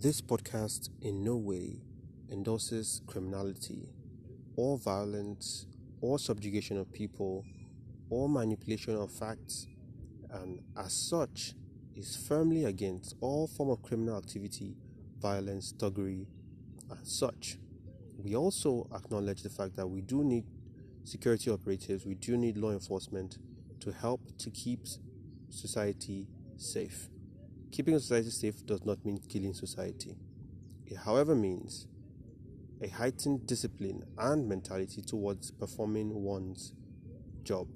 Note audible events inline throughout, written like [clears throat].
This podcast in no way endorses criminality or violence or subjugation of people or manipulation of facts and as such is firmly against all form of criminal activity, violence, thuggery and such. We also acknowledge the fact that we do need security operatives, we do need law enforcement to help to keep society safe. Keeping society safe does not mean killing society. It, however, means a heightened discipline and mentality towards performing one's job.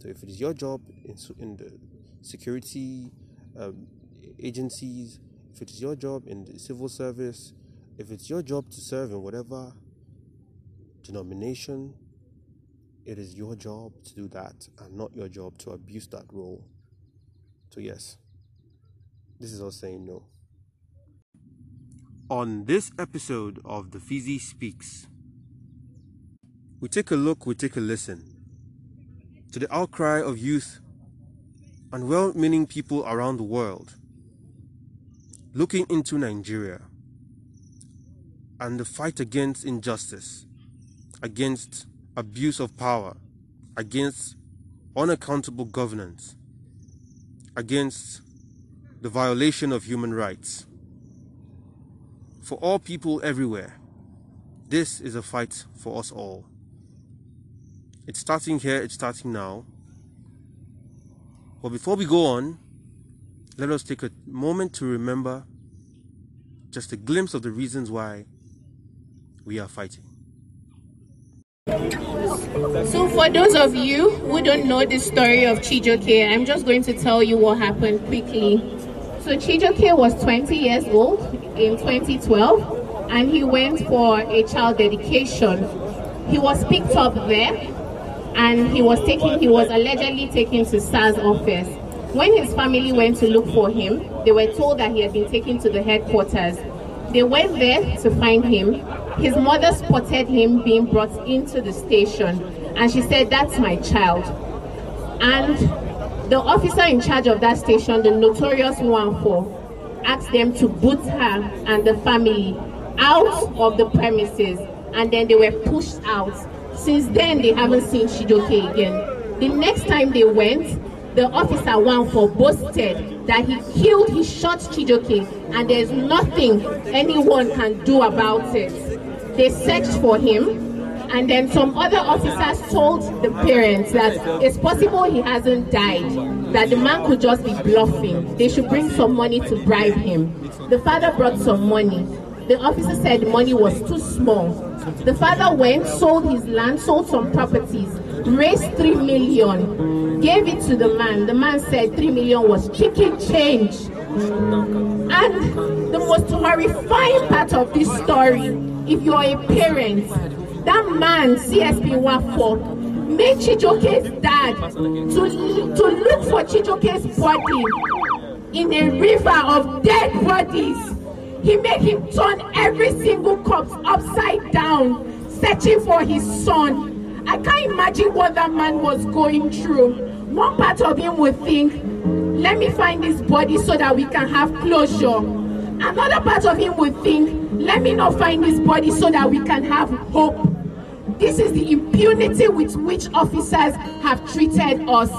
So, if it is your job in, in the security um, agencies, if it is your job in the civil service, if it's your job to serve in whatever denomination, it is your job to do that and not your job to abuse that role. So, yes, this is us saying no. On this episode of The Fizzy Speaks, we take a look, we take a listen to the outcry of youth and well meaning people around the world looking into Nigeria and the fight against injustice, against abuse of power, against unaccountable governance, against the violation of human rights. For all people everywhere, this is a fight for us all. It's starting here, it's starting now. But before we go on, let us take a moment to remember just a glimpse of the reasons why we are fighting. So, for those of you who don't know the story of Chijioke, I'm just going to tell you what happened quickly. So Chijioke was 20 years old in 2012 and he went for a child dedication. He was picked up there and he was taken, he was allegedly taken to SARS office. When his family went to look for him, they were told that he had been taken to the headquarters. They went there to find him. His mother spotted him being brought into the station and she said, that's my child. And the officer in charge of that station, the notorious Nwafor, asked them to boot her and the family out of the premises and then they were pushed out. Since then, they haven't seen Chijioke again. The next time they went, the officer Nwafor boasted that he killed, he shot Chijioke and there's nothing anyone can do about it. They searched for him and then some other officers told the parents that it's possible he hasn't died, that the man could just be bluffing. They should bring some money to bribe him. The father brought some money. The officer said the money was too small. The father went, sold his land, sold some properties, raised three million, gave it to the man. The man said three million was chicken change. And the most horrifying part of this story, if you're a parent, that man, CSP Nwafor, made Chijioke's dad to, to look for Chijioke's body in a river of dead bodies. He made him turn every single corpse upside down, searching for his son. I can't imagine what that man was going through. One part of him would think, let me find this body so that we can have closure. Another part of him would think, let me not find this body so that we can have hope. This is the impunity with which officers have treated us.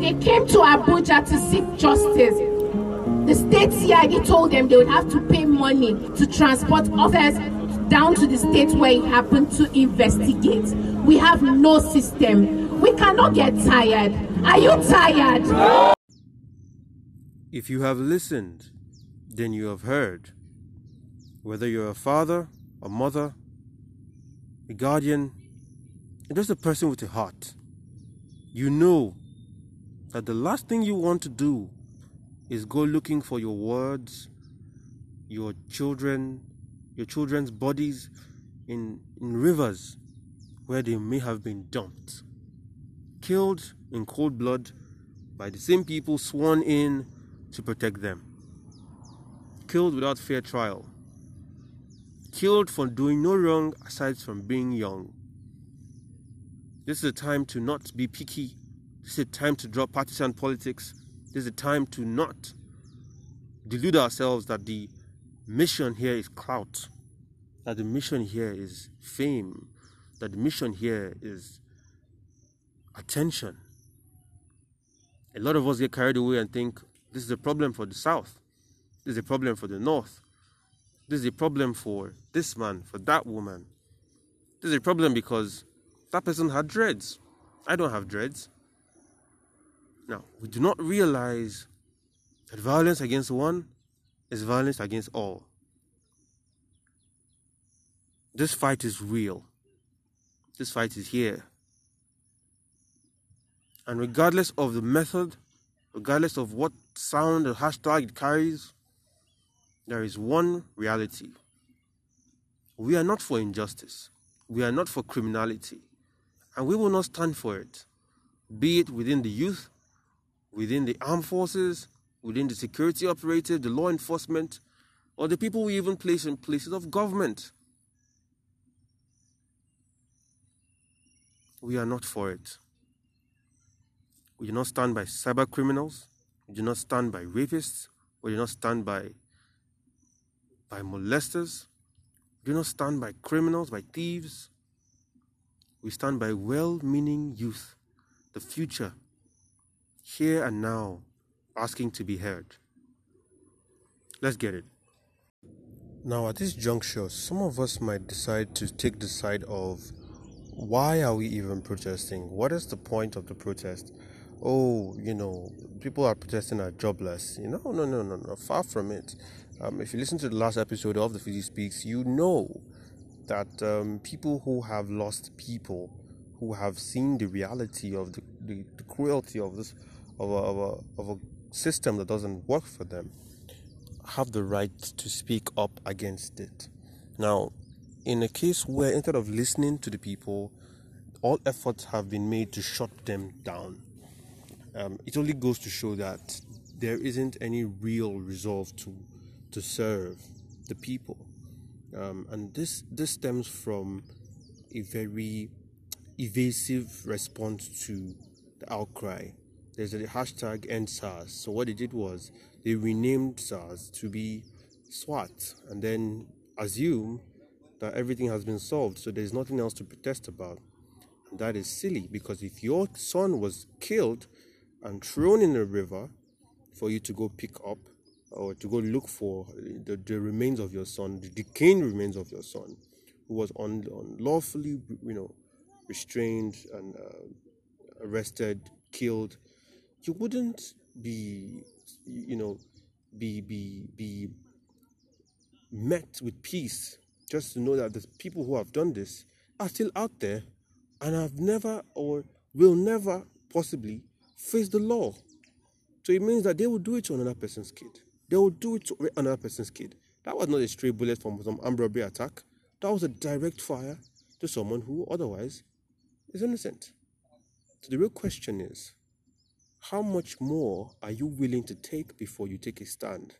They came to Abuja to seek justice. The state CID told them they would have to pay money to transport officers down to the state where it happened to investigate. We have no system. We cannot get tired. Are you tired? If you have listened, then you have heard. Whether you're a father, a mother, a guardian, just a person with a heart, you know that the last thing you want to do is go looking for your words, your children, your children's bodies in, in rivers where they may have been dumped, killed in cold blood by the same people sworn in to protect them, killed without fair trial, killed for doing no wrong aside from being young. This is a time to not be picky. This is a time to drop partisan politics. This is a time to not delude ourselves that the mission here is clout, that the mission here is fame, that the mission here is attention. A lot of us get carried away and think this is a problem for the South, this is a problem for the North, this is a problem for this man, for that woman. This is a problem because that person had dreads. I don't have dreads. Now, we do not realize that violence against one is violence against all. This fight is real. This fight is here. And regardless of the method, regardless of what sound or hashtag it carries, there is one reality. We are not for injustice. We are not for criminality. And we will not stand for it, be it within the youth, within the armed forces, within the security operative, the law enforcement, or the people we even place in places of government. We are not for it. We do not stand by cyber criminals. We do not stand by rapists. We do not stand by, by molesters. We do not stand by criminals, by thieves. We stand by well meaning youth, the future, here and now, asking to be heard. Let's get it. Now, at this juncture, some of us might decide to take the side of why are we even protesting? What is the point of the protest? Oh, you know, people are protesting are jobless. You know, no, no, no, no, far from it. Um, if you listen to the last episode of the Fizzy Speaks, you know that um, people who have lost people, who have seen the reality of the, the, the cruelty of this, of a, of, a, of a system that doesn't work for them have the right to speak up against it. Now, in a case where instead of listening to the people, all efforts have been made to shut them down, um, it only goes to show that there isn't any real resolve to to serve the people, um, and this this stems from a very evasive response to the outcry there's a hashtag end SARS. So what they did was they renamed SARS to be SWAT and then assume that everything has been solved. So there's nothing else to protest about. And that is silly because if your son was killed and thrown in a river for you to go pick up or to go look for the, the remains of your son, the decaying remains of your son, who was un, unlawfully, you know, restrained and uh, arrested, killed you wouldn't be you know be be be met with peace just to know that the people who have done this are still out there and have never or will never possibly face the law. So it means that they will do it to another person's kid. They will do it to another person's kid. That was not a stray bullet from some armed robbery attack. That was a direct fire to someone who otherwise is innocent. So the real question is how much more are you willing to take before you take a stand?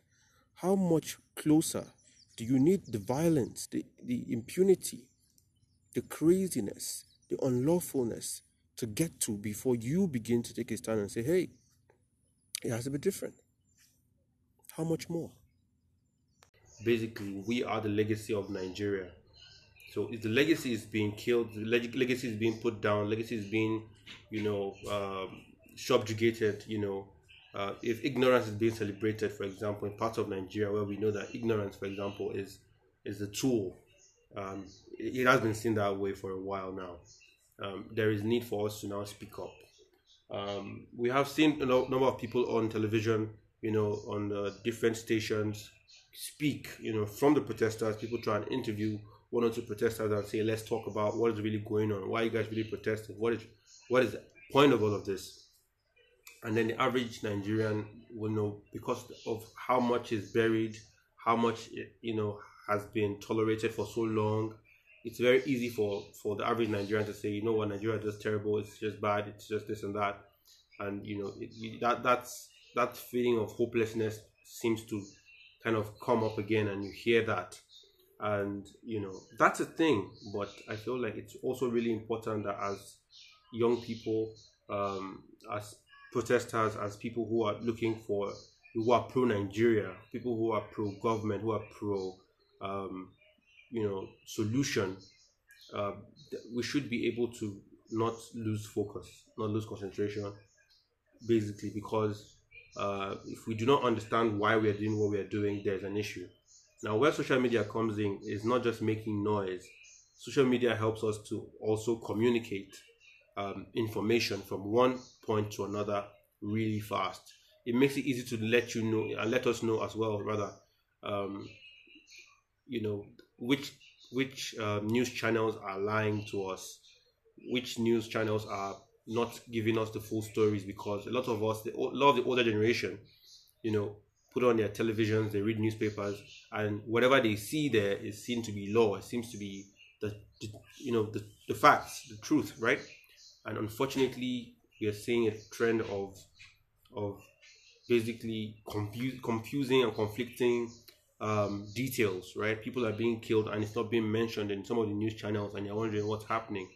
How much closer do you need the violence, the, the impunity, the craziness, the unlawfulness to get to before you begin to take a stand and say, hey, it has to be different? How much more? Basically, we are the legacy of Nigeria. So if the legacy is being killed, the legacy is being put down, legacy is being, you know, um, subjugated, you know, uh, if ignorance is being celebrated, for example, in parts of Nigeria where we know that ignorance, for example, is is a tool, um, it, it, has been seen that way for a while now. Um, there is need for us to now speak up. Um, we have seen a number of people on television, you know, on uh, different stations speak, you know, from the protesters. People try and interview one or two protesters and say, "Let's talk about what is really going on. Why you guys really protesting? What is what is the point of all of this?" and then the average Nigerian will know because of how much is buried, how much you know has been tolerated for so long. It's very easy for for the average Nigerian to say, you know what, Nigeria is just terrible. It's just bad. It's just this and that, and you know it, that that's that feeling of hopelessness seems to kind of come up again, and you hear that, and you know that's a thing. But I feel like it's also really important that as young people, um, as protesters as people who are looking for who are pro Nigeria, people who are pro government, who are pro, um, you know, solution, uh, we should be able to not lose focus, not lose concentration, basically, because uh, if we do not understand why we are doing what we are doing, there's an issue. Now, where social media comes in is not just making noise. Social media helps us to also communicate um, information from one point to another really fast. It makes it easy to let you know and let us know as well, rather, um, you know, which which uh, news channels are lying to us, which news channels are not giving us the full stories because a lot of us, the, a lot of the older generation, you know, put on their televisions, they read newspapers, and whatever they see there is seen to be law. It seems to be the, the you know the, the facts, the truth, right? And unfortunately, we are seeing a trend of of basically confuse, confusing and conflicting um, details, right? People are being killed and it's not being mentioned in some of the news channels, and you're wondering what's happening.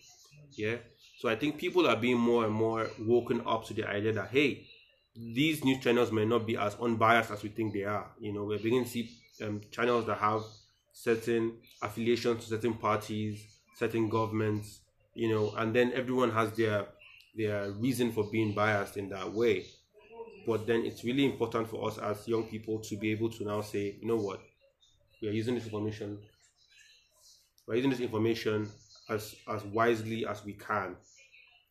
Yeah. So I think people are being more and more woken up to the idea that hey, these news channels may not be as unbiased as we think they are. You know, we're beginning to see um, channels that have certain affiliations to certain parties, certain governments. You know, and then everyone has their their reason for being biased in that way. But then it's really important for us as young people to be able to now say, you know what, we are using this information, we're using this information as as wisely as we can.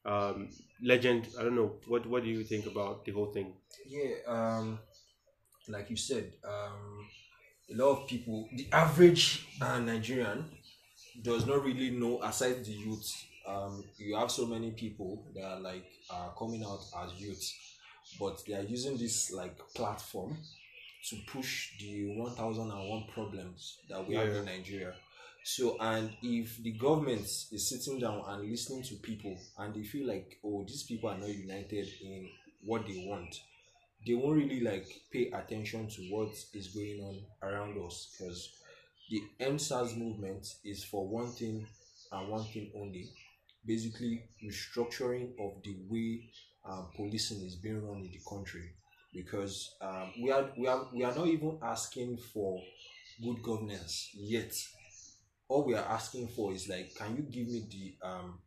Um, legend, I don't know, what what do you think about the whole thing? Yeah, um, like you said, um, a lot of people, the average uh, Nigerian does not really know, aside the youth, um, you have so many people that are like uh, coming out as youth, but they are using this like platform to push the 1001 problems that we have in Nigeria. So, and if the government is sitting down and listening to people and they feel like, oh, these people are not united in what they want, they won't really like pay attention to what is going on around us. Because the EndSARS movement is for one thing and one thing only. Basically restructuring of the way um, policing is being run in the country. Because um, we are we are we are not even asking for good governance yet all we are asking for is like can you give me the um,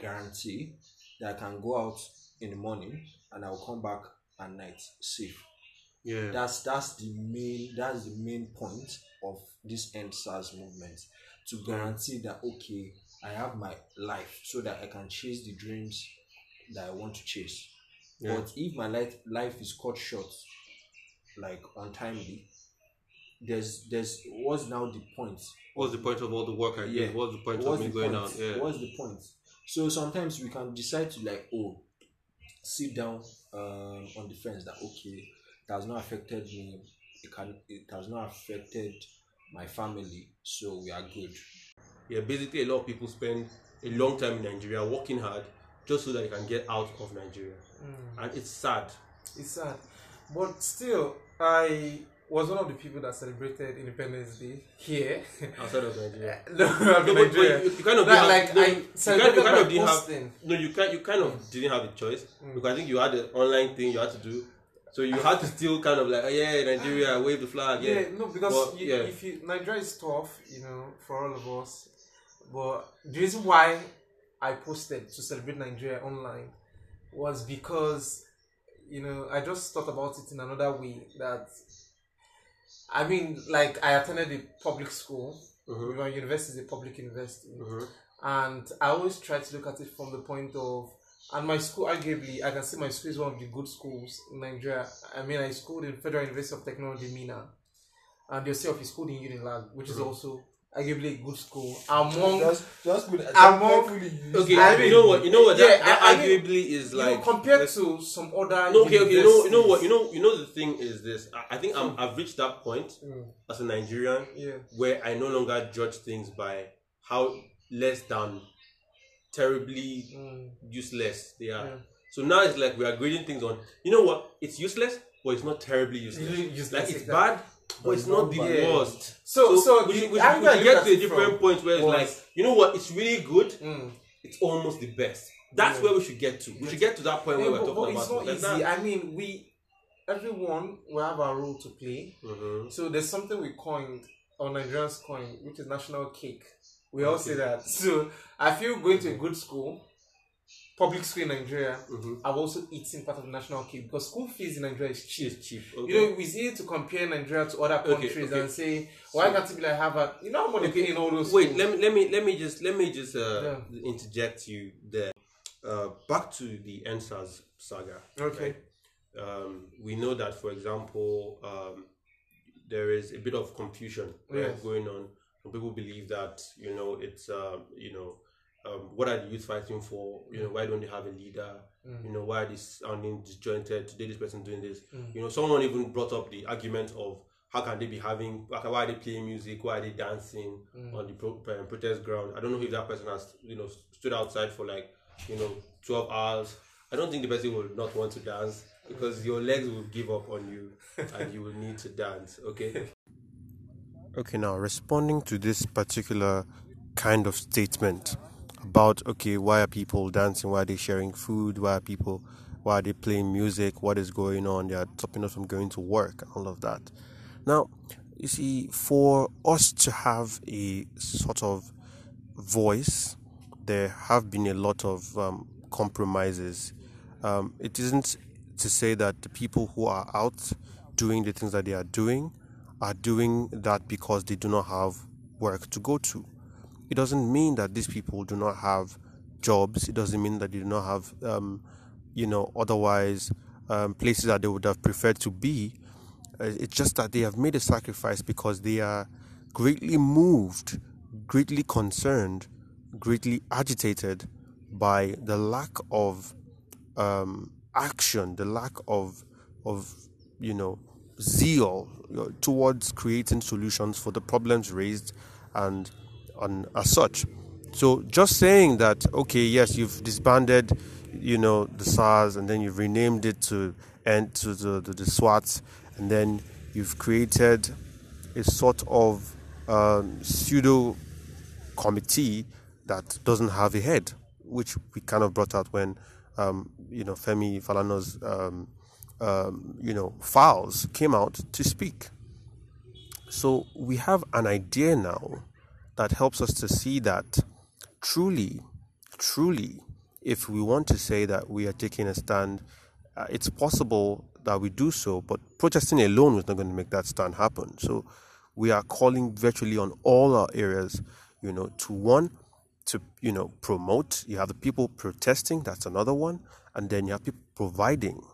guarantee that i can go out in the morning and i'll come back at night safe Yeah. that's that's the main that's the main point of this end SARS movement to guarantee that okay I have my life so that I can chase the dreams that I want to chase. Yeah. But if my life life is cut short, like untimely, there's there's what's now the point? What's the point of all the work I did? Yeah. What's the point What's of me the going point? out? Yeah. What's the point? So sometimes we can decide to like oh sit down um, on the fence that okay it has not affected me it can it has not affected my family so we are good yeah, basically a lot of people spend a long time in Nigeria working hard just so that they can get out of Nigeria. And it's sad. It's sad. But still, I was one of the people that celebrated Independence Day here. Outside of Nigeria. [laughs] no, No, Nigeria. but you, you kind of didn't like, have, no, I you kind, you kind of didn't have no you can you kind of didn't have the choice mm. because I think you had an online thing you had to do so you had to still kind of like oh, yeah Nigeria [laughs] wave the flag yeah, Yeah, no, because But, you, yeah. if you Nigeria is tough, you know, for all of us. But the reason why I posted to celebrate Nigeria online was because, you know, I just thought about it in another way. That I mean, like I attended a public school. Mhm. My university is a public university, Mhm. and I always try to look at it from the point of. And my school, arguably, I can say my school is one of the good schools in Nigeria. I mean, I schooled in Federal University of Technology, Minna, and the of is schooled in Unilag, which is Mhm. also arguably a good school among just just put Among- okay I mean, you know what you know what that, Yeah, that I- I mean, arguably is you like know, compared to some other. no, okay okay you know you know what you know you know the thing is this I, I think I'm, I've reached that point Mm, as a Nigerian yeah, where I no longer judge things by how less than terribly mm, useless they are yeah. So now it's like we are grading things on. You know what? It's useless, but it's not terribly useless. Useless, Like it's exactly. bad, but it's not the Yeah. worst. So, so, we should, we angle we I get to a different from point where it's was- like, you know what? It's really good. Mm. It's almost the best. That's Yeah. where we should get to. We should get to that point where Yeah, we're but, talking but about it's not easy. that. I mean, we everyone will have a role to play. Mhm. So there's something we coined, or Nigerians coin, which is national cake. We all say that. [laughs] So I feel going to a good school, public school in Nigeria, Mhm. I've also eaten part of the national cake because school fees in Nigeria is cheap. It's cheap. Okay. You know, it's easy to compare Nigeria to other countries okay. and say, why can't it be like Harvard? You know how much pay in all those Wait, schools? let me let me let me just let me just uh, Yeah. interject you there. Uh, back to the EndSARS saga. Okay. right? Um, we know that, for example, um, there is a bit of confusion right, Yes. going on. Some people believe that you know it's um, you know um, what are the youth fighting for? You know why don't they have a leader? Mm. You know why are they sounding disjointed? Today this person doing this. Mm. You know someone even brought up the argument of how can they be having like, why are they playing music? Why are they dancing Mm. on the pro- um, protest ground? I don't know if that person has you know stood outside for like you know twelve hours. I don't think the person will not want to dance because your legs will give up on you [laughs] and you will need to dance. Okay. Okay, now responding to this particular kind of statement about okay, why are people dancing? Why are they sharing food? Why are people why are they playing music? What is going on? They are stopping us from going to work and all of that. Now, you see, for us to have a sort of voice, there have been a lot of um, compromises. Um, it isn't to say that the people who are out doing the things that they are doing are doing that because they do not have work to go to. It doesn't mean that these people do not have jobs. It doesn't mean that they do not have, um, you know, otherwise um, places that they would have preferred to be. Uh, It's just that they have made a sacrifice because they are greatly moved, greatly concerned, greatly agitated by the lack of um, action, the lack of of you know zeal towards creating solutions for the problems raised, and and as such. So just saying that okay, yes, you've disbanded, you know, the SARS, and then you've renamed it to and to the the, the SWAT, and then you've created a sort of um, pseudo committee that doesn't have a head, which we kind of brought out when um, you know Femi Falana's, um, um, you know files came out to speak. So we have an idea now that helps us to see that truly, truly, if we want to say that we are taking a stand, uh, it's possible that we do so, but protesting alone is not going to make that stand happen. So we are calling virtually on all our areas, you know, to one, to, you know, promote. You have the people protesting, that's another one. And then you have people providing.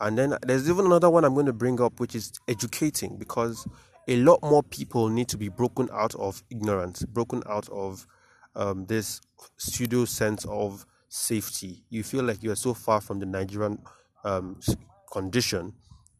And then there's even another one I'm going to bring up, which is educating, because a lot more people need to be broken out of ignorance, broken out of um, this pseudo sense of safety. You feel like you are so far from the Nigerian um, condition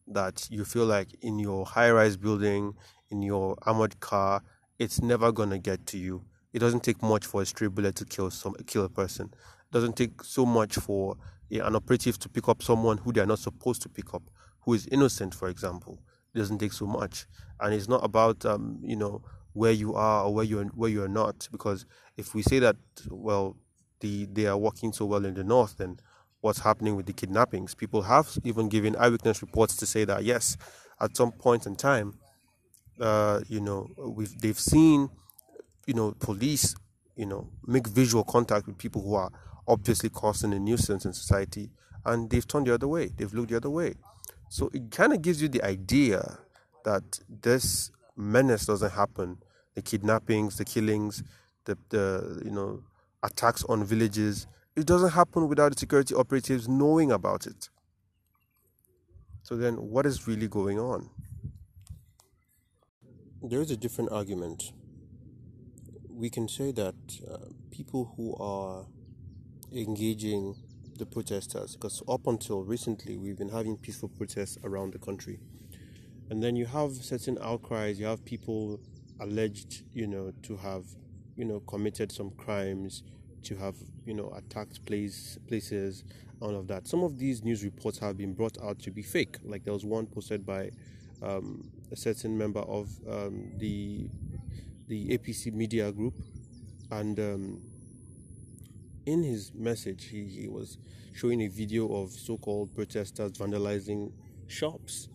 that you feel like in your high rise building, in your armored car, it's never to get to you. It doesn't take much for a stray bullet to kill some kill a person. It doesn't take so much for a, an operative to pick up someone who they are not supposed to pick up, who is innocent, for example. It doesn't take so much, and it's not about um, you know where you are or where you're where you are not. Because if we say that, well, the they are working so well in the north, then what's happening with the kidnappings? People have even given eyewitness reports to say that yes, at some point in time, uh, you know, we've they've seen, you know, police, you know, make visual contact with people who are obviously causing a nuisance in society, and they've turned the other way. They've looked the other way. So it kind of gives you the idea that this menace doesn't happen. The kidnappings, the killings, the the you know attacks on villages. It doesn't happen without the security operatives knowing about it. So then, what is really going on? There is a different argument. We can say that uh, people who are engaging the protesters, because up until recently we've been having peaceful protests around the country, and then you have certain outcries. You have people alleged, you know, to have, you know, committed some crimes, to have, you know, attacked place places, all of that. Some of these news reports have been brought out to be fake. Like there was one posted by um, a certain member of um, the the APC media group, and um, in his message, he, he was showing a video of so-called protesters vandalizing shops.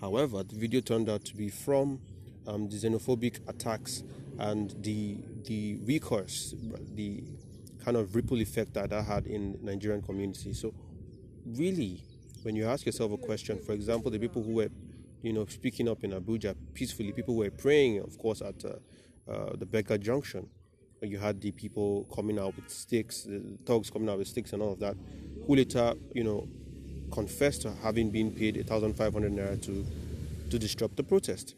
However, the video turned out to be from um, the xenophobic attacks and the the recourse, the kind of ripple effect that that had in Nigerian community. So, really, when you ask yourself a question, for example, the people who were, you know, speaking up in Abuja peacefully, people were praying, of course, at uh, uh, the Becca Junction. You had the people coming out with sticks, the thugs coming out with sticks and all of that, who later, you know, confessed to having been paid 1,500 naira to, to disrupt the protest.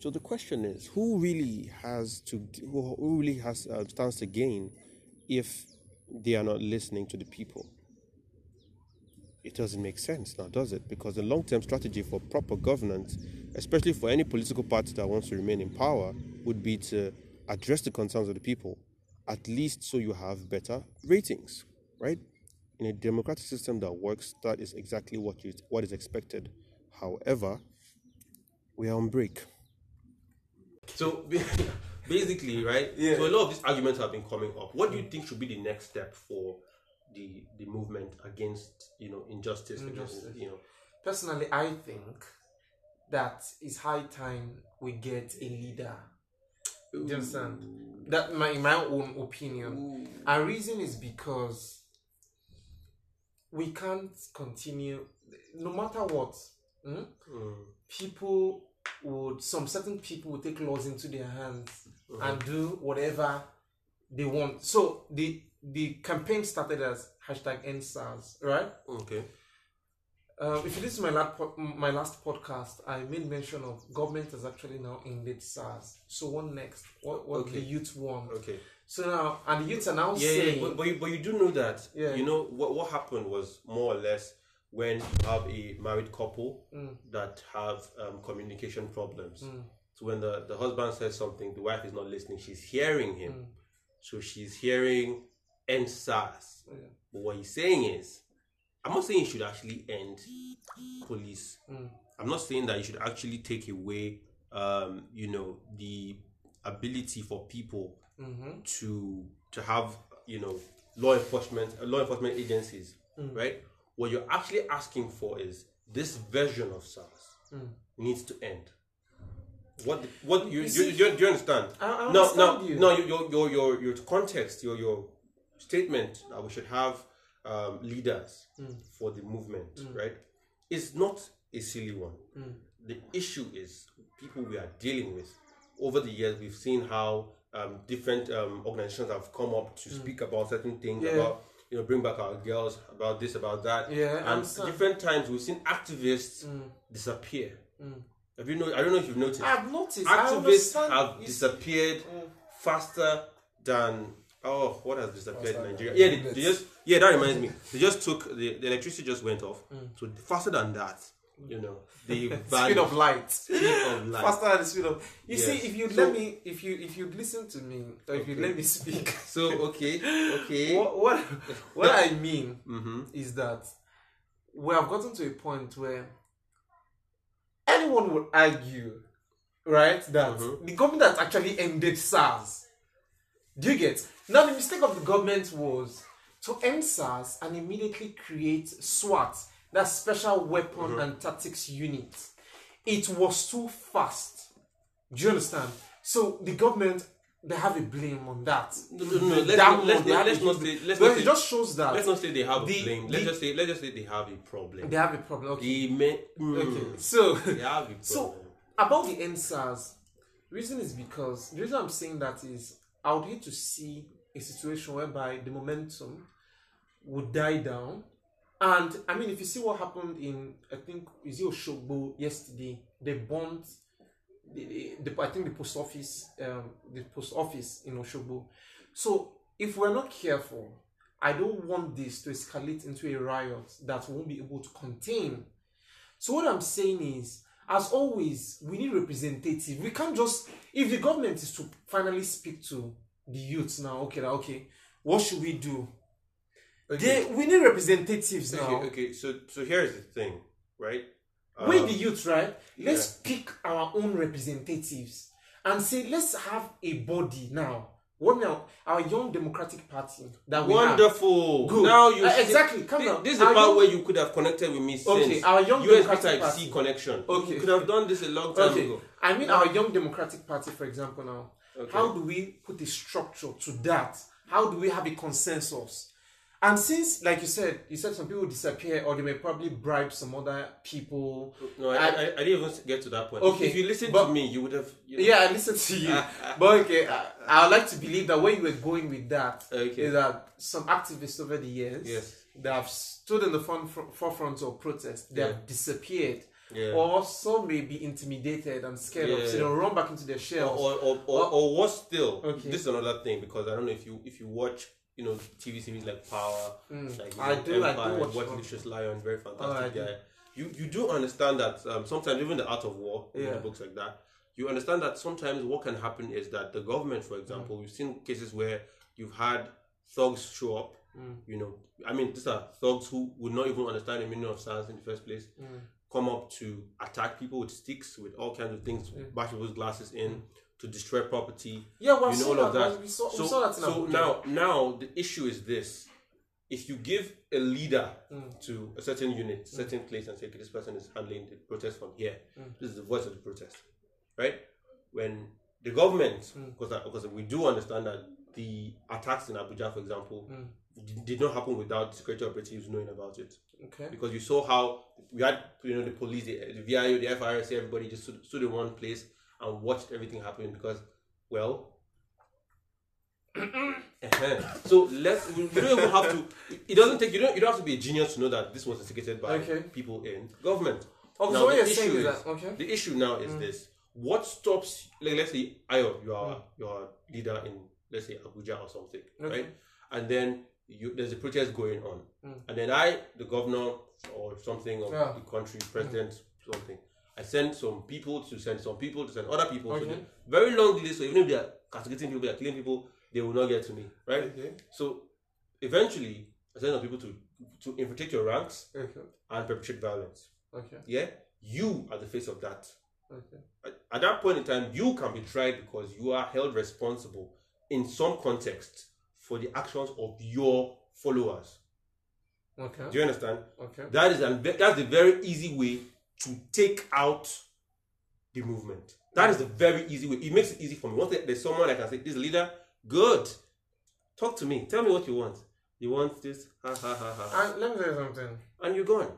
So the question is, who really has to, who, really has uh, stands to gain if they are not listening to the people? It doesn't make sense now, does it? Because the long-term strategy for proper governance, especially for any political party that wants to remain in power, would be to address the concerns of the people, at least so you have better ratings, right? In a democratic system that works, that is exactly what you, what is expected. However, we are on break. So [laughs] basically, right? Yeah. So a lot of these arguments have been coming up. What do you think should be the next step for the the movement against you know injustice? against, Injustice. you know, Personally, I think that it's high time we get a leader. Do you understand? That my in my own opinion. And reason is because we can't continue no matter what. hmm, Mm. People would some certain people would take laws into their hands and do whatever they want. So the the campaign started as hashtag EndSARS, right? Okay. Uh, if you listen to my last, po- my last podcast, I made mention of government has actually now ended SARS. So what next? What what Okay. the youth want? Okay. So now, and the youths are now Yeah, saying, yeah, but, but, you, but you do know that. Yeah. You know what what happened was more or less when you have a married couple Mm. that have um, communication problems. So when the, the husband says something, the wife is not listening. She's hearing him. Mm. So she's hearing end SARS. Yeah. But what he's saying is, I'm not saying you should actually end police. Mm. I'm not saying that you should actually take away, um, you know, the ability for people Mm-hmm. to to have you know law enforcement uh, law enforcement agencies Mm. right what you're actually asking for is this version of SARS Mm. needs to end what what you, You you, see- you, do you understand I- I no understand no you. no your your your your context your your statement that we should have um, leaders Mm. for the movement right is not a silly one Mm. the issue is people we are dealing with. Over the years, we've seen how um, different um, organizations have come up to speak about certain things Mm. Yeah. about you know bring back our girls about this about that. Yeah, and different times we've seen activists Mm. disappear. Mm. Have you know? I don't know if you've noticed. I've noticed. Activists have disappeared Mm. faster than oh what has disappeared in Nigeria? Yeah, they, they just yeah that reminds me. They just took the, the electricity just went off. Mm. So faster than that, you know, the [laughs] speed of light. speed of light. Faster than the speed of. You Yes. see, if you So- let me, if you if you listen to me, or if you let me speak, [laughs] So okay, okay. what what what I mean Mm-hmm. is that we have gotten to a point where anyone would argue, right, that Mhm. the government that actually ended SARS. Do you get? Now, the mistake of the government was to end SARS and immediately create SWAT, that Special Weapon and Tactics Unit. It was too fast. Do you understand? So the government they have a blame on that. No, no, no. Let's That not, let's, not, let's not say let's Well, not it just shows that let's not say they have a the- blame. Let's just say let's just say they have a problem. they have a problem. Okay. Mm, Okay. So they have a [laughs] problem. So about the EndSARS, reason is because the reason I'm saying that is I would hate to see a situation whereby the momentum would die down. And I mean, if you see what happened in, I think, is it Oshogbo yesterday? They bombed, the, the, I think, the post office, um, the post office in Oshogbo. So if we're not careful, I don't want this to escalate into a riot that won't be able to contain. So what I'm saying is, as always, we need representative. We can't just if the government is to finally speak to the youths now. Okay, now, okay, what should we do? okay, They, we need representatives now. okay, okay. So so here's the thing, right? We Um, the youth, right? Let's pick our own representatives and say, let's have a body now what now? Our young Democratic Party that we have. Wonderful. Good. Now you Uh, exactly. Come now. This is the Our part young- where you could have connected with me since. Okay, our young USB Democratic Type Party. C connection. Okay. You could have done this a long time Okay, ago. I mean our young Democratic Party, for example. Now, Okay. how do we put a structure to that? How do we have a consensus? And since, like you said, you said some people disappear, or they may probably bribe some other people. No, I, I, I didn't even get to that point. Okay, If you listened but- to me, you would have. You know, Yeah, I listened to you. [laughs] but okay, I, I would like to believe that where you were going with that is Okay. that some activists over the years Yes. that have stood in the front, forefront of protest, they Yeah. have disappeared. Yeah. Or some may be intimidated and scared Yeah. of, so they'll run back into their or, or, or, or, or worse still, Okay. this is another thing because I don't know if you if you watch you know TV series like Power, mm. like you I know, do, I do Empire, watch watch Power. Lucious Lyon, very fantastic Oh, I do. guy. You you do understand that um, sometimes even the art of war, you know, Yeah. books like that, you understand that sometimes what can happen is that the government, for example, mm. we've seen cases where you've had thugs show up. Mm. You know, I mean, these are thugs who would not even understand the meaning of science in the first place. Come up to attack people with sticks, with all kinds of things, bash people's glasses in, to destroy property. Yeah, well, you know all of that, that. we saw- we so saw that in so now, now the issue is this: if you give a leader Mm. to a certain unit, certain place, and say, "Okay, this person is handling the protest from here. Mm. This is the voice of the protest," right? When the government, Mm. because because we do understand that the attacks in Abuja, for example, Mm. did not happen without security operatives knowing about it Okay. because you saw how we had you know the police, the, the VIO, the FRSC, everybody just stood, stood in one place and watched everything happen because, well. [clears throat] uh-huh. so let's we we don't even have to it doesn't take you don't you don't have to be a genius to know that this was instigated by Okay. people in government Okay, Now, so what the you're issue saying is that, okay. the issue now is mm. this what stops like let's say Ayo you are mm. you are leader in let's say Abuja or something Okay. right and then you there's a protest going on mm. and then I the governor or something of Yeah. the country president something I send some people to send some people to send other people so Okay. the very long delay so even if they are castigating people they are killing people they will not get to me right Okay. so eventually I send some people to to infiltrate your ranks Okay. and perpetrate violence Okay. yeah you are the face of that Okay. at, at that point in time, you can be tried because you are held responsible in some context for the actions of your followers. Okay. Do you understand? Okay. That is an, that's a very easy way to take out the movement. That is a very easy way. It makes it easy for me. Once there's someone like I can say, "This leader, good. Talk to me. Tell me what you want. You want this? Ha ha ha ha." And let me tell you something. And you're gone.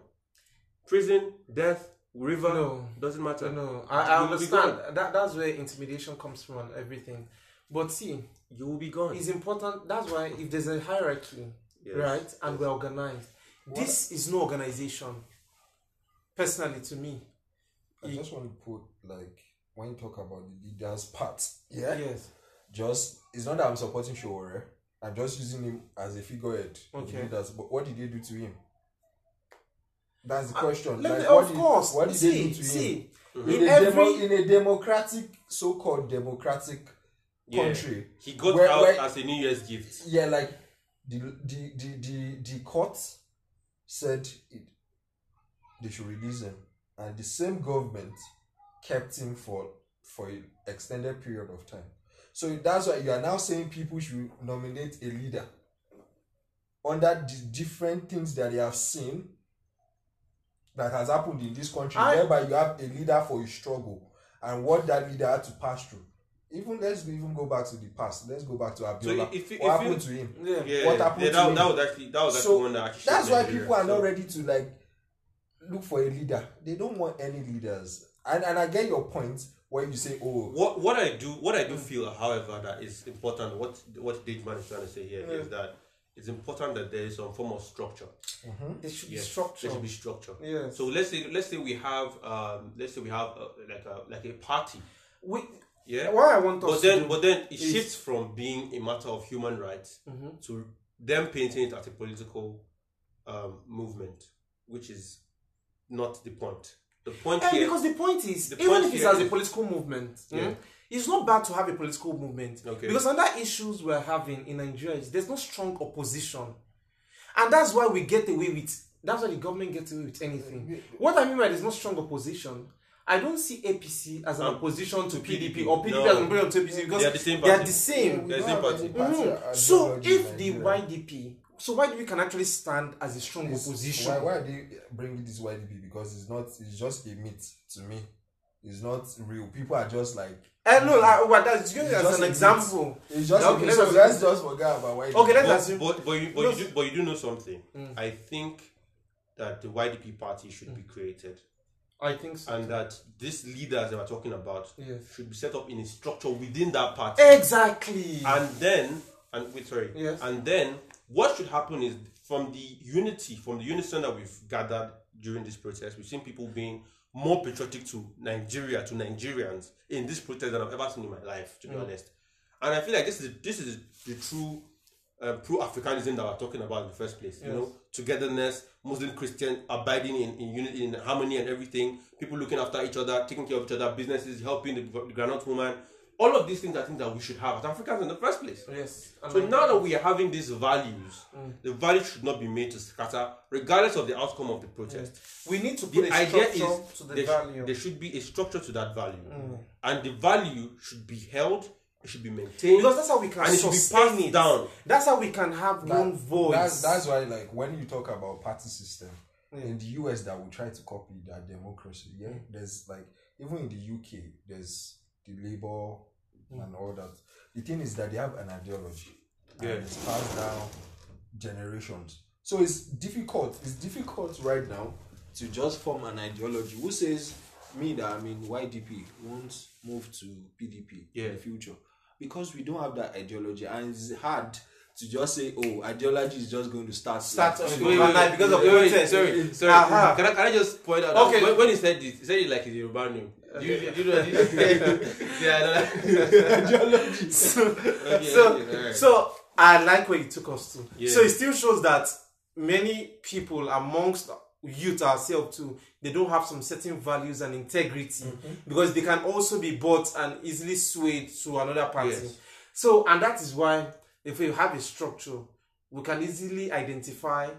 Prison, death, river. No. doesn't matter. No, I, I You will be understand. That that's where intimidation comes from and everything. But see, You will be gone. it's important. That's why if there's a hierarchy, Yes. right, and we're organized, this is no organization. Personally, to me, I just want to put like when you talk about the leaders part, yeah, yes, just it's not that I'm supporting Sowore. I'm just using him as a figurehead. of the Okay. leaders. But what did they do to him? That's the question. Let like, me- of did, course. What did see, they do to see, him? in In a, every demo, in a democratic, so-called democratic Yeah. country, He got Where- out where- as a New Year's gift. yeah, like the the the the, the court said it, they should release him, and the same government kept him for for an extended period of time. So that's why you are now saying people should nominate a leader under the different things that they have seen that has happened in this country, I- whereby you have a leader for a struggle and what that leader had to pass through. Even let's even go back to the past. Let's go back to Abiola. if you- what if happened you- to him? yeah. Yeah, What happened yeah, to that, him? that was actually that was actually So one that actually that's why people are not ready to like look for a leader. They don't want any leaders. And and I get your point where you say, oh, What what I do what I do feel, however, that is important. What what Dejman is trying to say here is that it's important that there is some form of structure. There should be structure. There should be structure. Yes. So let's say let's say we have um let's say we have uh like a like a party. we, Yeah. what I want us But then but then it is- shifts from being a matter of human rights Mm-hmm. to them painting it as a political um, movement, which is not the point. The point And here because the point is, The even point if it's as a political movement, mm, Yeah. it's not bad to have a political movement. Okay. Because under issues we're having in Nigeria, there's no strong opposition, and that's why we get away with. That's why the government gets away with anything. What I mean by there's no strong opposition, I don't see APC as an Um, opposition to PDP, PDP. or PDP No. as an opposition to APC because They are the same They are party. the same. Don't no have party. party Mhm. So if the. YDP, so YDP can actually stand as a strong It's- opposition. Why, why do you bring this YDP? Because it's not. It's just a myth to me. It's not real. People are just like. Eh, no, like, well, that's using as just an a myth. example. It's just. Okay, Okay, let's so assume- let's just forget about YDP. Okay, let's but, assume- but, but, you, but, Let's- you do, but you do know something. Mm. I think that the YDP party should be created I think so. and that these leaders that we're talking about Yes. should be set up in a structure within that party. Exactly. And then, and wait, sorry. Yes. And then, what should happen is from the unity, from the unison that we've gathered during this protest, we've seen people being more patriotic to Nigeria, to Nigerians in this protest than I've ever seen in my life, to be honest. And I feel like this is this is the true uh, pro-Africanism that we're talking about in the first place. You know, togetherness, Muslim, Christian, abiding in, in unity, in harmony, and everything. People looking after each other, taking care of each other, businesses, helping the, the granite woman. All of these things, I think that we should have as Africans in the first place. yes. And So I- now that we are having these values, Mm. the values should not be made to scatter, regardless of the outcome of the protest. we need to put The a idea structure is to the there, value. Mm. there should be a structure to that value, and the value should be held, it should be maintained, because that's how we can and it should be sustain passed it. down. That's how we can have That- one voice. That's, that's why, like, when you talk about party system Yeah. in the US, that we try to copy that democracy. Yeah, there's like even in the UK, there's the Labour mm. and all that. The thing is that they have an ideology, Yeah. and it's passed down generations. So it's difficult. It's difficult right now. to just form an ideology. Who says me that I'm in YDP won't move to PDP Yeah. in the future? Because we don't have that ideology, and it's hard to just say, "Oh, ideology is just going to start." Start like, Wait, wait, wait, because of wait, wait, sorry, sorry. Aha. Can I, can I just point out? Okay. when, when he said this, he said it like it's Yoruba name. Do you, do you know? Do you, [laughs] yeah, I know. [laughs] so, Okay, so, okay, alright. so I like where you took us to. Yeah. So it still shows that many people amongst youth ourselves too, they don't have some certain values and integrity Mm-hmm. because they can also be bought and easily swayed to another party. Yes. So, and that is why if we have a structure, we can easily identify,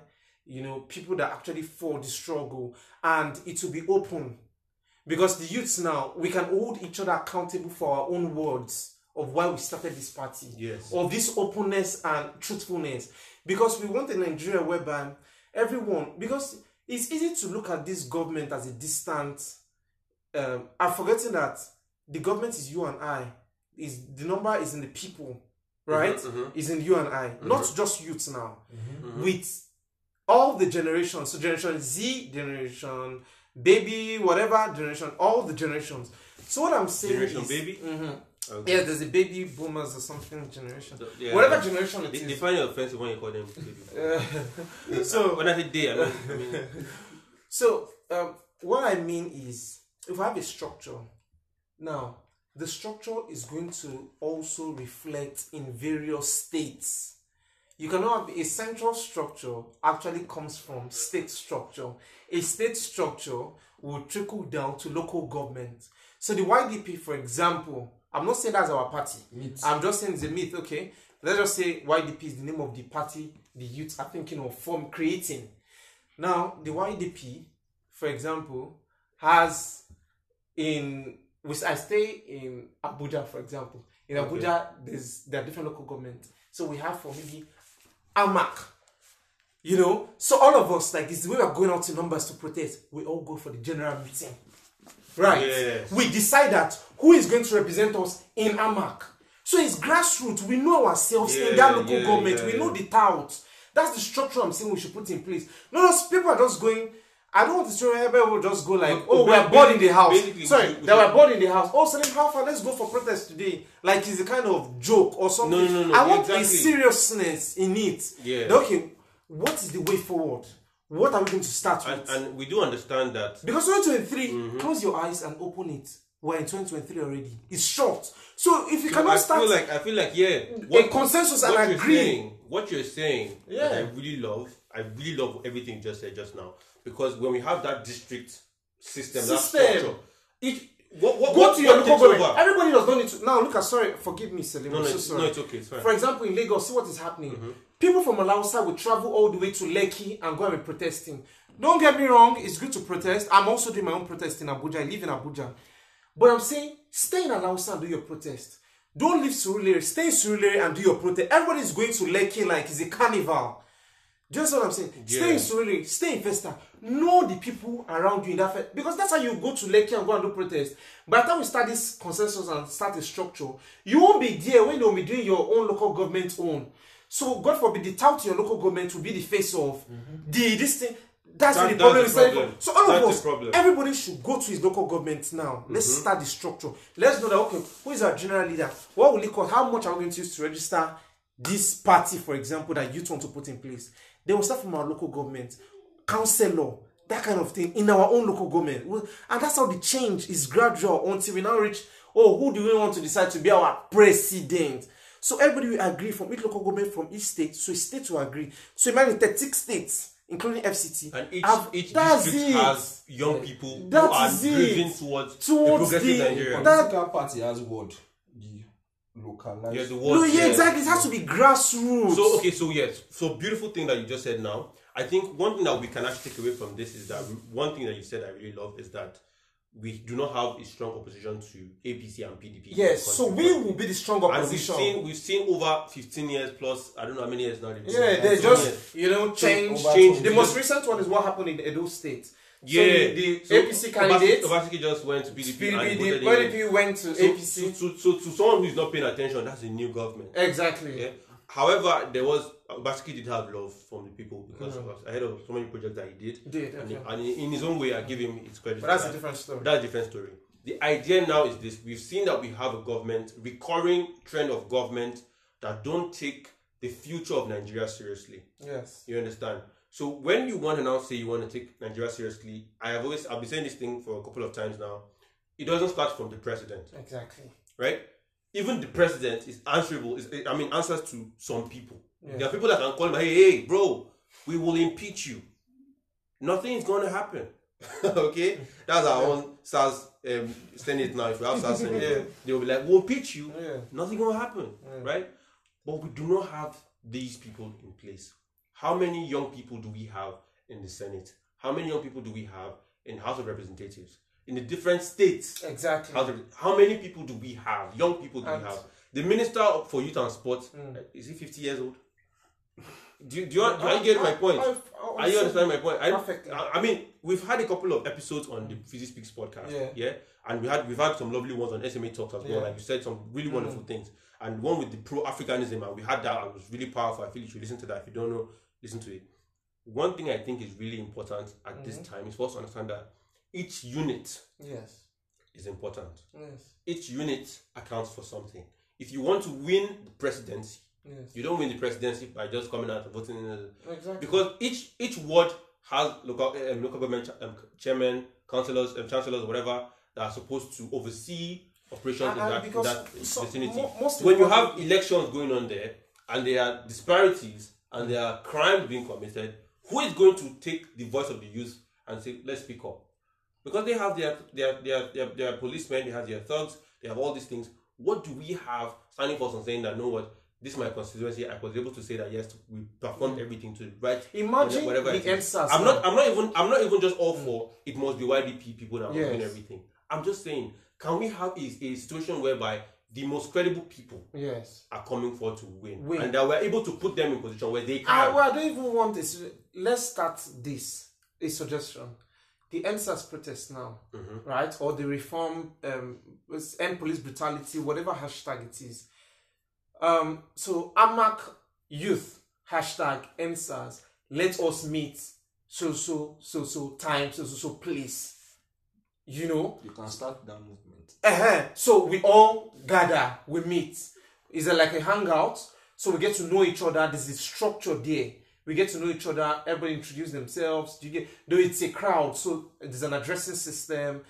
you know, people that actually fought the struggle, and it will be open. Because the youths now we can hold each other accountable for our own words of why we started this party. Yes. of this openness and truthfulness. Because we want a nigeria whereby everyone because it's easy to look at this government as a distant um i'm forgetting that the government is you and i. Is the number is in the people right mhm. is in you and i not just youth now with all the generations so generation z generation baby whatever generation all the generations so what i'm saying Generation is, baby? Mhm. Okay. yeah there's a baby boomers or something generation So, yeah. whatever generation it They, is they find it offensive when you call them baby. [laughs] [laughs] so when I say they, I mean, I mean [laughs] So, um, what I mean is, if I have a structure, now the structure is going to also reflect in various states. You cannot have a central structure actually comes from state structure. A state structure will trickle down to local government. So the YDP, for example, I'm not saying that's our party. Myth. I'm just saying it's a myth. Okay, let's just say YDP is the name of the party the youth are thinking of form creating. Now, the YDP, for example, has in which I stay in Abuja, for example. In Okay. Abuja, there's there are different local government. So we have for maybe AMAC. You know, so all of us, like, the way we're going out in numbers to protest. We all go for the general meeting, right? Yes. We decide that who is going to represent us in AMAC. So it's grassroots. We know ourselves in that local yeah, government. yeah, we know the tout. That's the structure I'm saying we should put in place. No, those people are just going. I don't want to show everybody will just go like, oh, we're bored in the house. Sorry, they were bored in the house. Oh, Salim, how far? Let's go for protest today. Like it's a kind of joke or something. No, no, no, no, I want a seriousness in it. Yeah. Okay, what is the way forward? What are we going to start and, with? and we do understand that Because 2023, Mm-hmm. close your eyes and open it. We're in 2023 already. It's short. So if you So cannot I start feel like I feel like yeah, a consensus and what you're saying, what you're saying, Yeah. I really love. I really love everything you just said just now because when we have that district system, System. that structure, each what what Go what, to your local government. over? Everybody does not need to. Now look at sorry, forgive me, Selim. No, no, so it's, sorry. no, it's okay. It's fine. For example, in Lagos, see what is happening. Mm-hmm. People from Alausa will travel all the way to Lekki and go and be protesting. Don't get me wrong, it's good to protest. I'm also doing my own protest in Abuja. I live in Abuja. But I'm saying, stay in Alausa and do your protest. Don't leave Surulere. Stay in Surulere and do your protest. Everybody's going to Lekki like it's a carnival. Do you understand what I'm saying? Stay in Yeah. Surulere, stay in Festa. Know the people around you in that fe- because that's how you go to Lekki and go and do protest. By the time we start this consensus and start a structure, you won't be there when you'll be doing your own local government own. So God forbid the tout to your local government will be the face of the this thing. That's That- the that's problem. the we started problem. So all That's of the us, problem. everybody should go to his local government now. Let's start the structure. Let's know that okay, who is our general leader? What will it cost? How much are we going to use to register this party, for example, that youth want to put in place? They will start from our local government, councillor, that kind of thing in our own local government. And that's how the change is gradual until we now reach, oh, who do we want to decide to be our president? So everybody will agree from each local government from each state. So a state will agree. So imagine 36 states, including FCT. And each have- each that's district it. has young people That who are driven towards, Towards a progressive the- Nigeria. that- Political party has what? The localized. yeah, the No, word, yeah, exactly. It has to be grassroots. So okay, so yes, so beautiful thing that you just said now. I think one thing that we can actually take away from this is that one thing that you said I really love is that we do not have a strong opposition to APC and PDP. Yes, so we will be the strong and we've opposition. seen we've seen over 15 years plus I don't know how many years now. yeah, they 15 just years. you know change. Change. The most recent one is what happened in Edo State. Yeah, so the, So APC candidate, Obaseki, Obaseki just went to PDP, and PDP, voted the in. PDP went to So, APC. so, so, to someone who is not paying attention, that's a new government. exactly. Yeah. However, there was Basiki did have love from the people because Mhm. of ahead of so many projects that he did, Did and, okay. and in his own way, I give him his credit. But that's a different story. That's a different story. The idea now is this: we've seen that we have a government, recurring trend of government that don't take the future of Nigeria seriously. yes. You understand? So when you want to now say you want to take Nigeria seriously, I have always I've been saying this thing for a couple of times now. It doesn't start from the president Exactly. right? Even the president is answerable. Is I mean, answers to some people. Yeah. There are people that can call him, hey, hey, bro, we will impeach you. Nothing is going to happen. [laughs] okay, that's our own SARS um, Senate now. If we have SARS Senate, Yeah. they will be like, we'll impeach you. Yeah. Nothing to happen, right? But we do not have these people in place. How many young people do we have in the Senate? How many young people do we have in House of Representatives? In the different states, Exactly. how, many people do we have? Young people do And- we have? The minister for youth and sports Mm. is he fifty years old? Do you, do you, do you get my point? I- I- I- Are you understanding my point? I, Perfectly. I, I mean, we've had a couple of episodes on the Fizzy Speaks podcast, Yeah. and we had we've had some lovely ones on SmaTalks as well. Yeah. Like you said, some really wonderful things, and one with the pro Africanism, and we had that. It was really powerful. I feel you should listen to that. If you don't know, listen to it. One thing I think is really important at this Mm-hmm. time is for us to understand that each unit Yes. is important Yes. each unit accounts for something. If you want to win the presidency, Yes. you don't win the presidency by just coming out and voting Exactly. Because each each ward has local um, local government ch- um, chairman, councillors, um, chancellors, whatever that are supposed to oversee operations And- in that, in that so- vicinity. mo- when you have elections going on there and there are disparities and there are crimes being committed, who is going to take the voice of the youth and say, "Let's speak up"? because they have their their their their, their policemen, they have their thugs, they have all these things. What do we have standing for us and saying that no what this is my constituency? I was able to say that yes, we performed everything to right. Mm. Imagine whatever the. EndSARS I'm not. I'm not even. I'm not even just all for it must be YDP people that are doing everything. I'm just saying, can we have a, a situation whereby the most credible people Yes. are coming forward to win, Win. and that we're able to put them in position where they I, can. well, I don't even want this. Let's start this. A suggestion. The EndSARS protest now, Mm-hmm. right? Or the reform, um, end police brutality, whatever hashtag it is. Um, so AMAC youth hashtag EndSARS. Let us meet. So so so so time so so so place. You know, You can start that movement. uh So we all gather, we meet. Is it like a hangout? So we get to know each other. There's a structure there. We get to know each other. Everybody introduce themselves. Do you get? Though it's a crowd, so there's an addressing system.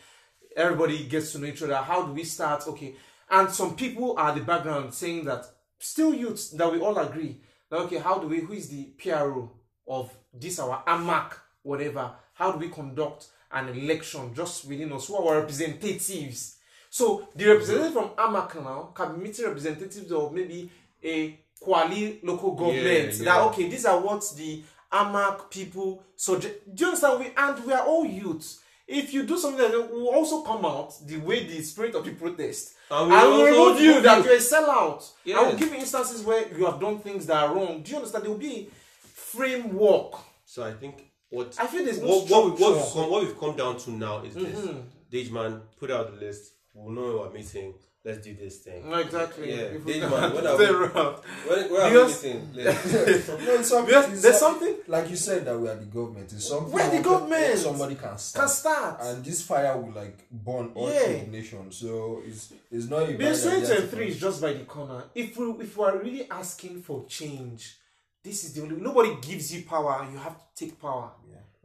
Everybody gets to know each other. How do we start? Okay, and some people are the background saying that still youths that we all agree that okay, how do we? Who is the PRO of this our AMAC whatever? How do we conduct an election just within us? Who are our representatives? So the representative from AMAC now can be meeting representatives of maybe a Kwali local government. Yeah, That yeah. okay, these are what the AMAC people. So do you understand? We and we are all youths. If you do something like that, we will also come out the way the spirit of the protest. And we we will remove you that you. you're a sellout. I will Yes. give you instances where you have done things that are wrong. Do you understand? There will be framework. So I think what I feel there's no what, what, we, what, we've structure. come, what we've come down to now is this. Mhm. Dejman, put out the list. We'll know our meeting. Let's do this thing. No, exactly. Yeah, If we Dejman, [laughs] can what are stay we- around. Where, where are we meeting? No, it's Because there's something like you said that we are the government. It's something We're the wanted- government. Somebody can start. can start. and this fire will like burn all Yeah. through the nation. So it's it's not even. Because 2023 is just by the corner. If we if we are really asking for change, this is the only. Nobody gives you power. You have to take power.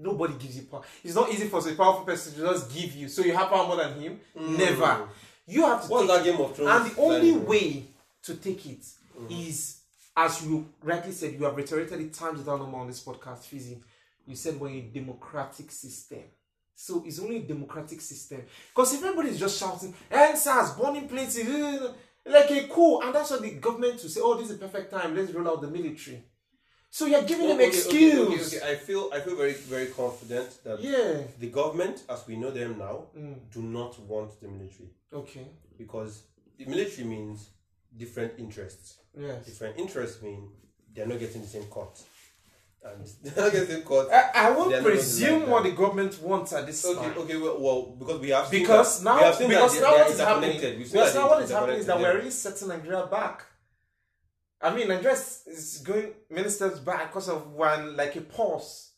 Nobody gives you power. It's not easy for a powerful person to just give you. So you have power more than him. Never. You have to. What's that Game of Thrones? And the only line? way to take it is, as you rightly said, you have reiterated it times without number on this podcast, Fizzy. You said we're a democratic system. So it's only a democratic system. Because if everybody is just shouting, answers, burning places, [laughs] like a coup, and that's what the government will say, oh, this is the perfect time, let's roll out the military. So you're giving them Okay, excuse. okay, okay. I feel I feel very very confident that Yeah. the government, as we know them now, Mm. do not want the military Okay. because the military means different interests. Yes. Different interests mean they're not getting the same cut, and [laughs] they're not getting the cut. I, I won't presume what the government wants at this Okay, time. okay, well, well, because we have seen Because that, now, we have seen because now what is happening? interconnected. We've seen Because now what is happening is that we're really setting Nigeria back. I mean, Nigeria is- going many steps back because of one like a pause.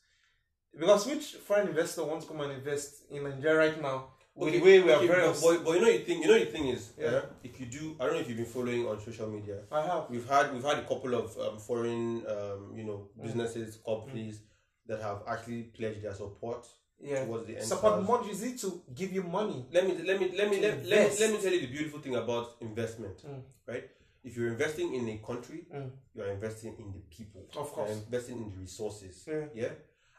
Because which foreign investor wants to come and invest in Nigeria right now? With the way we are okay, very. but, but, you know the thing. You know the thing is, Yeah. yeah. if you do, I don't know if you've been following on social media. I have. We've had we've had a couple of um, foreign, um, you know, Mm. businesses, companies that have actually pledged their support Yeah. towards the end. Support more is it to give you money. Let me let me let me let, let, me let me tell you the beautiful thing about investment, Mm. right? If you're investing in a country, Mm. you are investing in the people. Of course. You're investing in the resources. Yeah. yeah.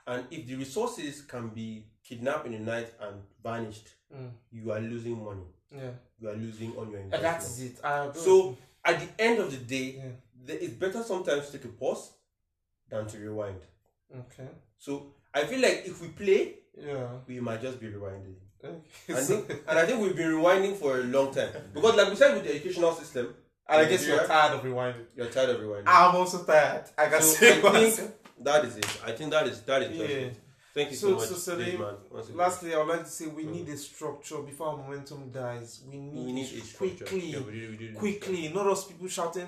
And if the resources can be kidnapped in the night and vanished, Mm. you are losing money. Yeah. You are losing on your investment. that is it. So at the end of the day, Yeah. the- it's better sometimes to take a pause than to rewind. okay. So I feel like if we play, Yeah. we might just be rewinding. Okay. And, [laughs] and I think we've been rewinding for a long time. Because like we said with the educational system, and I guess you're tired of rewinding. you're tired of rewinding. I'm also tired. I can So say I what that is it. I think that is that is Yeah. it. Thank you so, So- much, so, man. Lastly, I would like to say we Mm. need a structure before our momentum dies. We need, we need a quickly, Yeah, we do- we do quickly. Not us people shouting.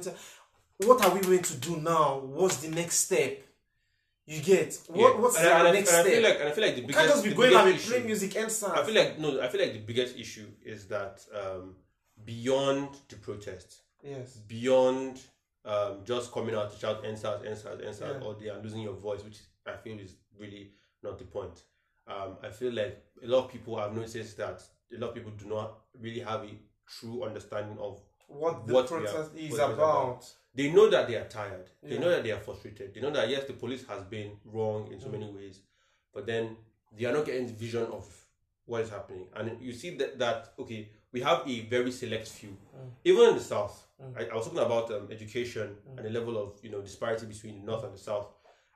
What are we going to do now? What's the next step? You get Yeah. What's and, the I- and I- next and I step? feel like and I feel like the biggest can't just be going and issue- playing music and stuff. I feel like no. I feel like the biggest issue is that um, beyond the protest, yes. beyond um, just coming out to shout EndSARS, EndSARS, EndSARS Yeah. all day and losing your voice, which I feel is really not the point. Um, I feel like a lot of people have noticed that a lot of people do not really have a true understanding of. What the what we are- is what is about. They know that they are tired. They know that they are frustrated. They know that yes, the police has been wrong in so many ways, but then they are not getting the vision of what is happening. And you see that, that okay, we have a very select few, even in the south. Mm. I, I was talking about um, education mm. and the level of you know disparity between the north and the south,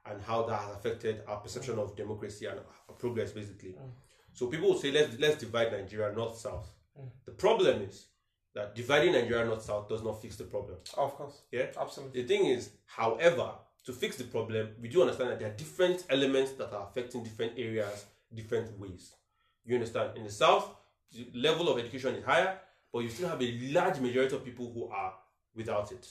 and how that has affected our mm. perception of democracy and our progress, basically. So people will say let's let's divide Nigeria north south. The problem is that dividing Nigeria north south does not fix the problem. Of course. Yeah. Absolutely. The thing is, however, to fix the problem, we do understand that there are different elements that are affecting different areas different ways. You understand? In the south, the level of education is higher, but you still have a large majority of people who are without it.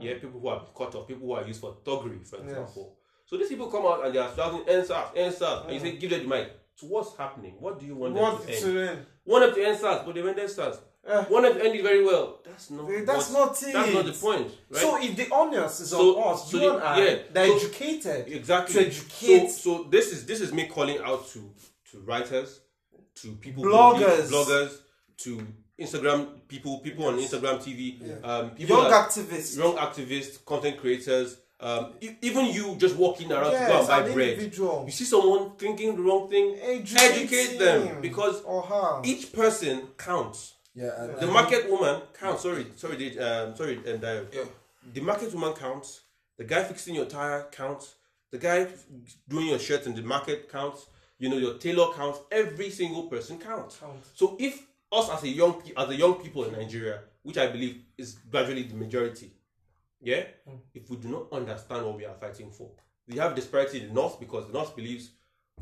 Yeah, people who are cut off, people who are used for thuggery, for example. So these people come out and they are shouting EndSARS, EndSARS, and you say, give them the mic. So what's happening? What do you want What them to end? to end? One of the EndSARS, but they went EndSARS. Eh. One of the ended very well. That's not. That's what- not it. That's not the point, right? So if the onus is So- on us, so you the- and I, yeah, they're so- educated. exactly to educate- So, so this is this is me calling out to to writers, to people Bloggers. bloggers, to Instagram people, people on Instagram TV, um, people Young that- activists. young activists, content creators, um, even you just walking around to go and buy an bread. individual. You see someone thinking the wrong thing, Educate educate them because or her. each person counts. Yeah, and, The and- market woman counts. Sorry, sorry, the, um, sorry, um, Dio. Yeah. The market woman counts. The guy fixing your tire counts. The guy doing your shirt in the market counts. You know, your tailor counts. Every single person counts. Counts. So if us as a young as a young people in Nigeria, which I believe is gradually the majority, yeah, if we do not understand what we are fighting for, we have disparity in the north because the north believes,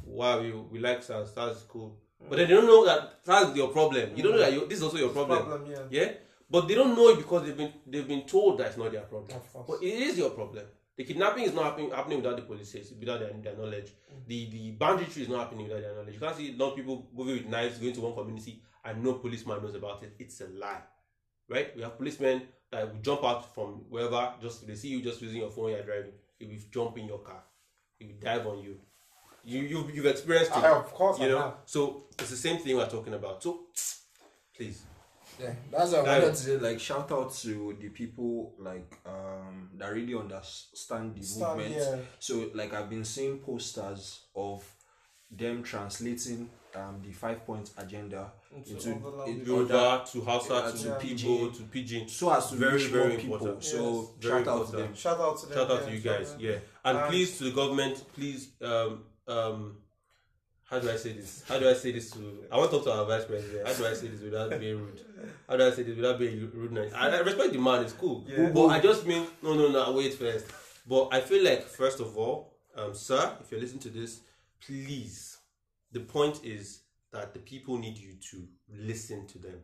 wow, we, we like SARS, SARS is cool, but then they don't know that SARS is your problem. You don't know that you, this is also your problem. Problem, yeah. Yeah, but they don't know it because they've been they've been told that it's not their problem. But it is your problem. The kidnapping is not happening, happening without the police, without their, their knowledge. The the banditry is not happening without their knowledge. You can't see non people moving with knives going to one community and no policeman knows about it. It's a lie, right? We have policemen that will jump out from wherever just they see you just using your phone. You're driving. They will jump in your car. They will dive on you. You you you've experienced it. I- of course you I know. have. So it's the same thing we're talking about. So please. Yeah, that's what I wanted to say. like shout out to the people like um that really understand the Stand, movement yeah. so like i've been seeing posters of them translating um the five point agenda Into into, other in languages. other to Hausa Yeah, to to Igbo Pidgin. to Pidgin. so as to Very, reach very more people important. so Yes. Very shout out to important. them Shout out to them. Shout out yeah, to you guys, out. yeah. And And- please to the government, please um um how do I say this? How do I say this to I want to talk to our vice president. How do I say this without being rude? How do I say this without being rude? I, I respect the man, it's cool. Yeah. But I just mean no no no wait first. But I feel like first of all, um sir, if you're listening to this, please the point is that the people need you to listen to them.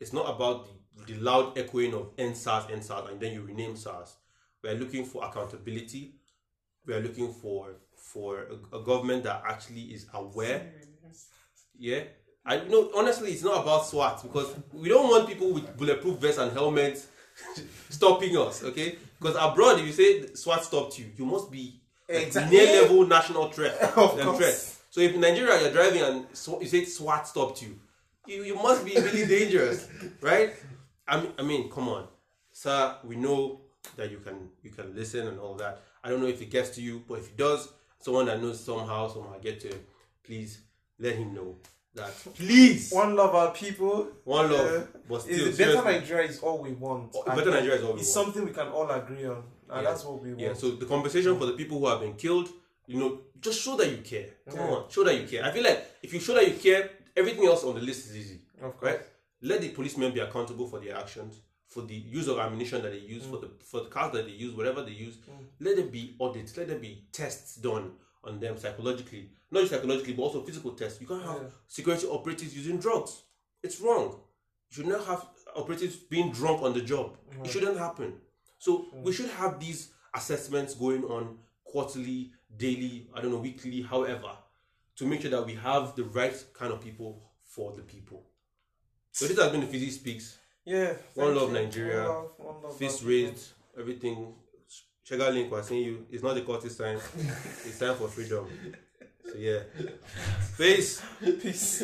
It's not about the, the loud echoing of EndSARS, EndSARS, and then you rename SARS. We're looking for accountability. We are looking for for a, a government that actually is aware. Yeah. I you know honestly it's not about SWAT because we don't want people with bulletproof vests and helmets [laughs] stopping us, okay? Because abroad if you say SWAT stopped you, you must be Exactly. near level national threat. [laughs] Of course. threat. So if in Nigeria you're driving and sw- you say SWAT stopped you, you, you must be really [laughs] dangerous, right? I mean, I mean, come on, sir. We know that you can you can listen and all that. I don't know if it gets to you, but if it does, someone that knows somehow somehow get to him, please let him know that. Please, one, love our people. One love, but Is still, the better. Nigeria is all we want. Oh, better Nigeria is all we It's want. something we can all agree on, and Yeah. that's what we want. Yeah, so the conversation for the people who have been killed, you know, just show that you care. Come Yeah. on, show that you care. I feel like if you show that you care, everything else on the list is easy. Of course. Right? Let the policemen be accountable for their actions, for the use of ammunition that they use, for the for the cars that they use, whatever they use. Mm. Let there be audits, let there be tests done on them psychologically. Not just psychologically, but also physical tests. You can't have Yeah. security operatives using drugs. It's wrong. You should not have operatives being drunk on the job. It shouldn't happen. So we mm. should have these assessments going on quarterly, daily, I don't know, weekly, however, to make sure that we have the right kind of people for the people. So this has been the Fizzy Speaks. Yeah. One love you. Nigeria. One love, one love Fist raised, everything. Sugar link saying you. It's not the Curtis sign. [laughs] it's time for freedom. So yeah. Peace. Peace.